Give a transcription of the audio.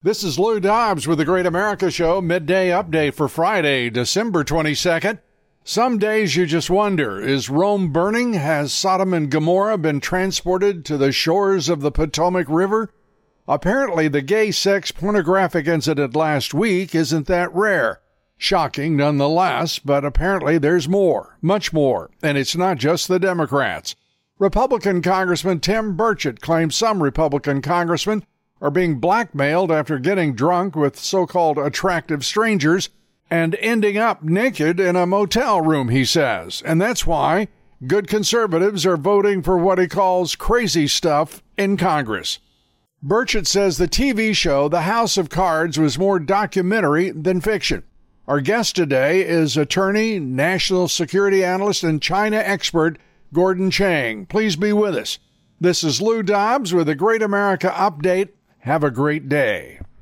This is Lou Dobbs with the Great America Show midday update for Friday, December 22nd. Some days you just wonder is Rome burning? Has Sodom and Gomorrah been transported to the shores of the Potomac River? Apparently, the gay sex pornographic incident last week isn't that rare. Shocking nonetheless, but apparently there's more, much more, and it's not just the Democrats. Republican Congressman Tim Burchett claims some Republican congressmen are being blackmailed after getting drunk with so called attractive strangers and ending up naked in a motel room, he says. And that's why good conservatives are voting for what he calls crazy stuff in Congress. Burchett says the TV show The House of Cards was more documentary than fiction. Our guest today is attorney, national security analyst, and China expert Gordon Chang. Please be with us. This is Lou Dobbs with a Great America Update. Have a great day.